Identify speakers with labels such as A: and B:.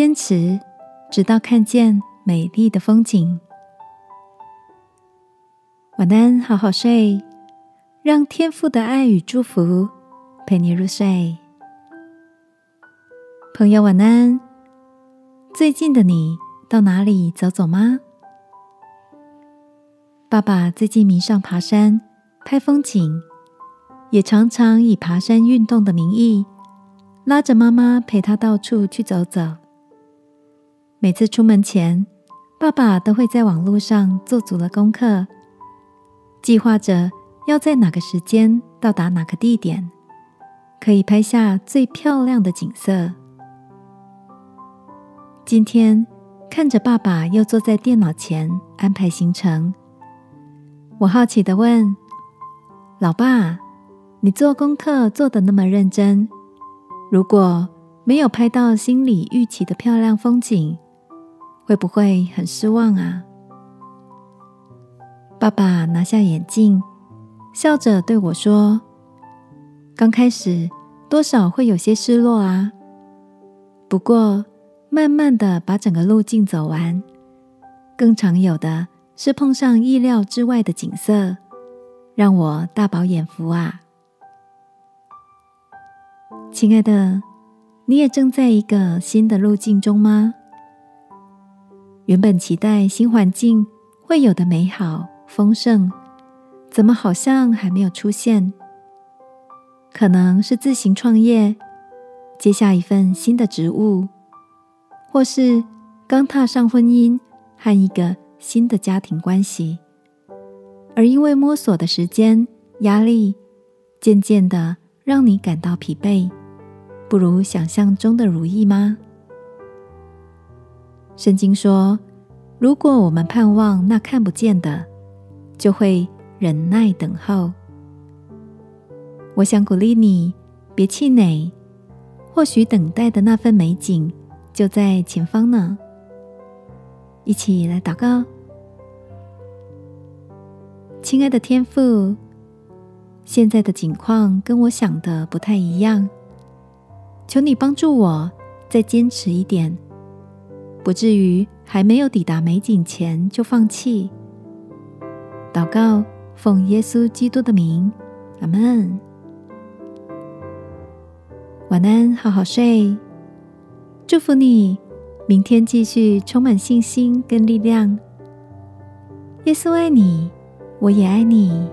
A: 坚持，直到看见美丽的风景。晚安，好好睡，让天父的爱与祝福陪你入睡。朋友，晚安。最近的你到哪里走走吗？爸爸最近迷上爬山、拍风景，也常常以爬山运动的名义，拉着妈妈陪他到处去走走。每次出门前，爸爸都会在网络上做足了功课。计划着要在哪个时间到达哪个地点，可以拍下最漂亮的景色。今天看着爸爸又坐在电脑前安排行程，我好奇的问：“老爸，你做功课做的那么认真，如果没有拍到心里预期的漂亮风景，会不会很失望啊？”爸爸拿下眼镜，笑着对我说：“刚开始多少会有些失落啊，不过慢慢的把整个路径走完，更常有的是碰上意料之外的景色，让我大饱眼福啊！”亲爱的，你也正在一个新的路径中吗？原本期待新环境会有的美好。丰盛，怎么好像还没有出现？可能是自行创业，接下一份新的职务，或是刚踏上婚姻和一个新的家庭关系，而因为摸索的时间、压力，渐渐的让你感到疲惫，不如想象中的如意吗？圣经说，如果我们盼望那看不见的，就会忍耐等候。我想鼓励你，别气馁，或许等待的那份美景就在前方呢。一起来祷告，亲爱的天父，现在的景况跟我想的不太一样，求你帮助我再坚持一点，不至于还没有抵达美景前就放弃。祷告，奉耶稣基督的名，阿门。晚安，好好睡。祝福你，明天继续充满信心跟力量。耶稣爱你，我也爱你。